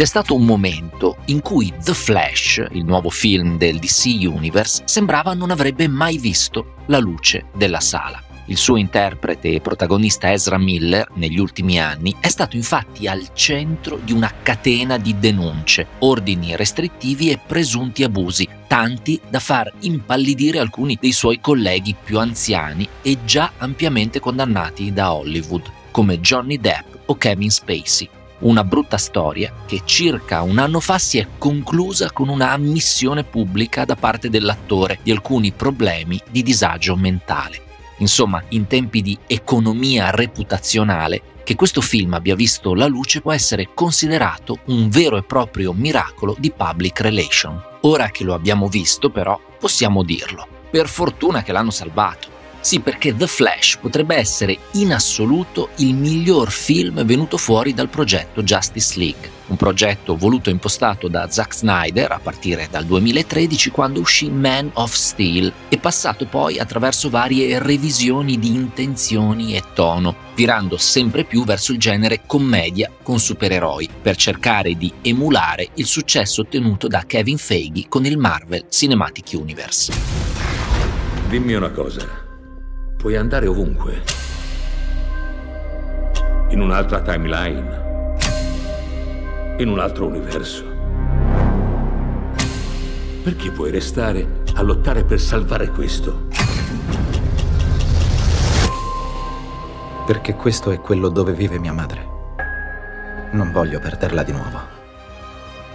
C'è stato un momento in cui The Flash, il nuovo film del DC Universe, sembrava non avrebbe mai visto la luce della sala. Il suo interprete e protagonista Ezra Miller, negli ultimi anni, è stato infatti al centro di una catena di denunce, ordini restrittivi e presunti abusi, tanti da far impallidire alcuni dei suoi colleghi più anziani e già ampiamente condannati da Hollywood, come Johnny Depp o Kevin Spacey una brutta storia che circa un anno fa si è conclusa con una ammissione pubblica da parte dell'attore di alcuni problemi di disagio mentale. Insomma, in tempi di economia reputazionale, che questo film abbia visto la luce può essere considerato un vero e proprio miracolo di public relation. Ora che lo abbiamo visto, però, possiamo dirlo. Per fortuna che l'hanno salvato sì, perché The Flash potrebbe essere in assoluto il miglior film venuto fuori dal progetto Justice League, un progetto voluto e impostato da Zack Snyder a partire dal 2013 quando uscì Man of Steel e passato poi attraverso varie revisioni di intenzioni e tono, virando sempre più verso il genere commedia con supereroi, per cercare di emulare il successo ottenuto da Kevin Feige con il Marvel Cinematic Universe. Dimmi una cosa. Puoi andare ovunque. In un'altra timeline. In un altro universo. Perché vuoi restare a lottare per salvare questo? Perché questo è quello dove vive mia madre. Non voglio perderla di nuovo.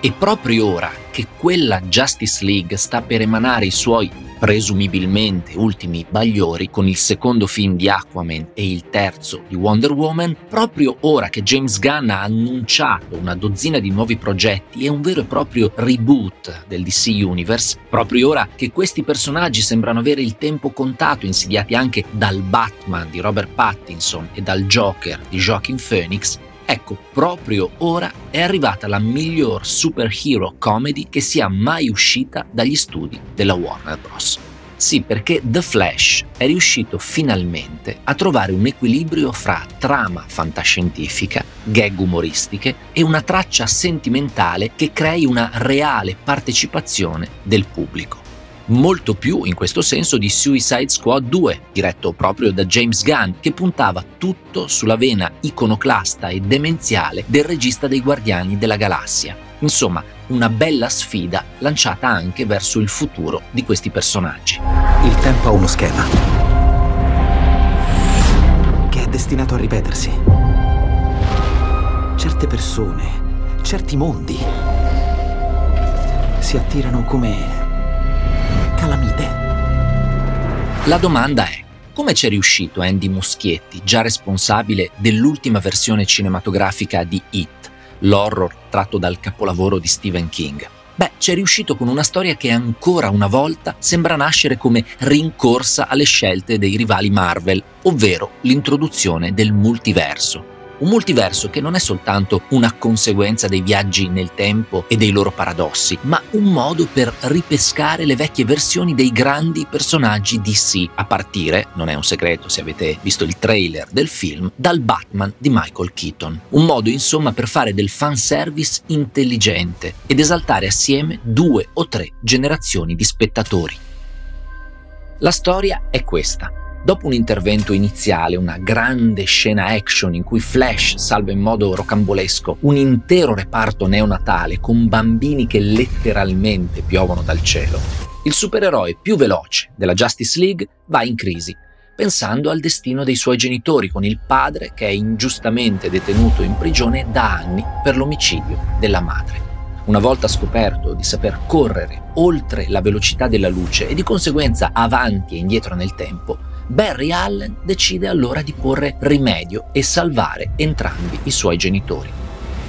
E proprio ora che quella Justice League sta per emanare i suoi presumibilmente ultimi bagliori con il secondo film di Aquaman e il terzo di Wonder Woman, proprio ora che James Gunn ha annunciato una dozzina di nuovi progetti e un vero e proprio reboot del DC Universe, proprio ora che questi personaggi sembrano avere il tempo contato, insidiati anche dal Batman di Robert Pattinson e dal Joker di Joaquin Phoenix, Ecco, proprio ora è arrivata la miglior superhero comedy che sia mai uscita dagli studi della Warner Bros. Sì, perché The Flash è riuscito finalmente a trovare un equilibrio fra trama fantascientifica, gag umoristiche e una traccia sentimentale che crei una reale partecipazione del pubblico molto più in questo senso di Suicide Squad 2, diretto proprio da James Gunn, che puntava tutto sulla vena iconoclasta e demenziale del regista dei Guardiani della Galassia. Insomma, una bella sfida lanciata anche verso il futuro di questi personaggi. Il tempo ha uno schema che è destinato a ripetersi. Certe persone, certi mondi si attirano come calamite. La domanda è, come c'è riuscito Andy Muschietti, già responsabile dell'ultima versione cinematografica di It, l'horror tratto dal capolavoro di Stephen King? Beh, c'è riuscito con una storia che ancora una volta sembra nascere come rincorsa alle scelte dei rivali Marvel, ovvero l'introduzione del multiverso un multiverso che non è soltanto una conseguenza dei viaggi nel tempo e dei loro paradossi, ma un modo per ripescare le vecchie versioni dei grandi personaggi DC, a partire, non è un segreto se avete visto il trailer del film, dal Batman di Michael Keaton. Un modo insomma per fare del fanservice intelligente ed esaltare assieme due o tre generazioni di spettatori. La storia è questa. Dopo un intervento iniziale, una grande scena action in cui Flash salva in modo rocambolesco un intero reparto neonatale con bambini che letteralmente piovono dal cielo, il supereroe più veloce della Justice League va in crisi, pensando al destino dei suoi genitori con il padre che è ingiustamente detenuto in prigione da anni per l'omicidio della madre. Una volta scoperto di saper correre oltre la velocità della luce e di conseguenza avanti e indietro nel tempo, Barry Allen decide allora di porre rimedio e salvare entrambi i suoi genitori.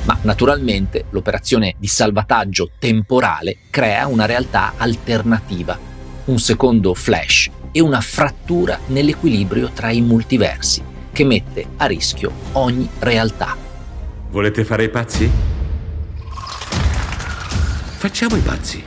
Ma naturalmente l'operazione di salvataggio temporale crea una realtà alternativa, un secondo flash e una frattura nell'equilibrio tra i multiversi che mette a rischio ogni realtà. Volete fare i pazzi? Facciamo i pazzi.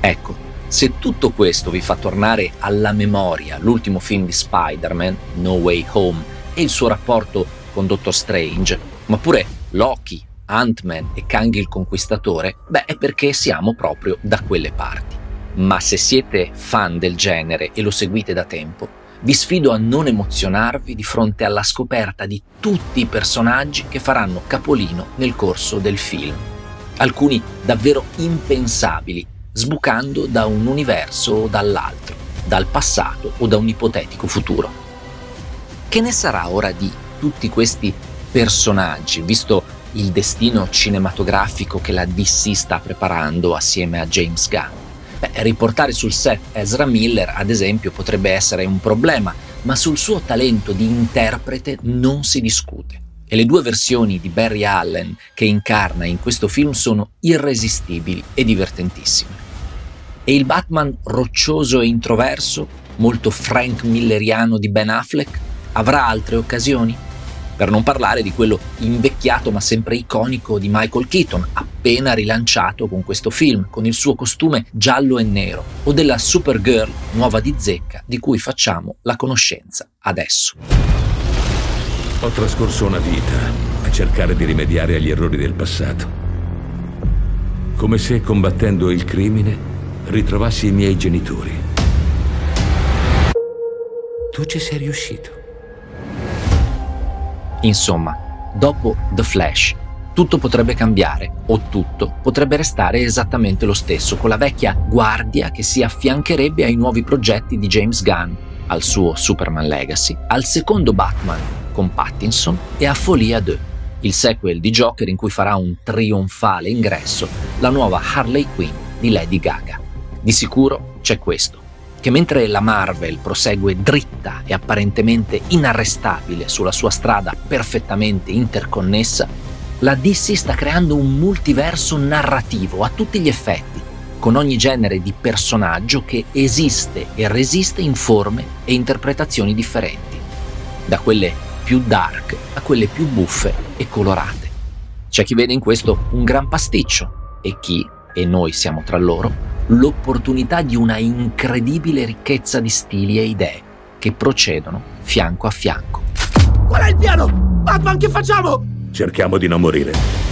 Ecco, se tutto questo vi fa tornare alla memoria l'ultimo film di Spider-Man, No Way Home, e il suo rapporto con Doctor Strange, ma pure Loki, Ant-Man e Kang il Conquistatore, beh è perché siamo proprio da quelle parti. Ma se siete fan del genere e lo seguite da tempo, vi sfido a non emozionarvi di fronte alla scoperta di tutti i personaggi che faranno capolino nel corso del film. Alcuni davvero impensabili, sbucando da un universo o dall'altro, dal passato o da un ipotetico futuro. Che ne sarà ora di tutti questi personaggi, visto il destino cinematografico che la DC sta preparando assieme a James Gunn? Beh, riportare sul set Ezra Miller, ad esempio, potrebbe essere un problema, ma sul suo talento di interprete non si discute. E le due versioni di Barry Allen che incarna in questo film sono irresistibili e divertentissime. E il Batman roccioso e introverso, molto Frank Milleriano di Ben Affleck, avrà altre occasioni? Per non parlare di quello invecchiato ma sempre iconico di Michael Keaton, appena rilanciato con questo film, con il suo costume giallo e nero, o della Supergirl nuova di zecca di cui facciamo la conoscenza adesso. Ho trascorso una vita a cercare di rimediare agli errori del passato. Come se combattendo il crimine ritrovassi i miei genitori. Tu ci sei riuscito. Insomma, dopo The Flash, tutto potrebbe cambiare o tutto potrebbe restare esattamente lo stesso, con la vecchia guardia che si affiancherebbe ai nuovi progetti di James Gunn, al suo Superman Legacy, al secondo Batman con Pattinson e a Folia 2, il sequel di Joker in cui farà un trionfale ingresso la nuova Harley Quinn di Lady Gaga. Di sicuro c'è questo che mentre la Marvel prosegue dritta e apparentemente inarrestabile sulla sua strada perfettamente interconnessa, la DC sta creando un multiverso narrativo a tutti gli effetti, con ogni genere di personaggio che esiste e resiste in forme e interpretazioni differenti, da quelle più dark a quelle più buffe e colorate. C'è chi vede in questo un gran pasticcio e chi, e noi siamo tra loro, l'opportunità di una incredibile ricchezza di stili e idee che procedono fianco a fianco. Qual è il piano? Batman, che facciamo? Cerchiamo di non morire.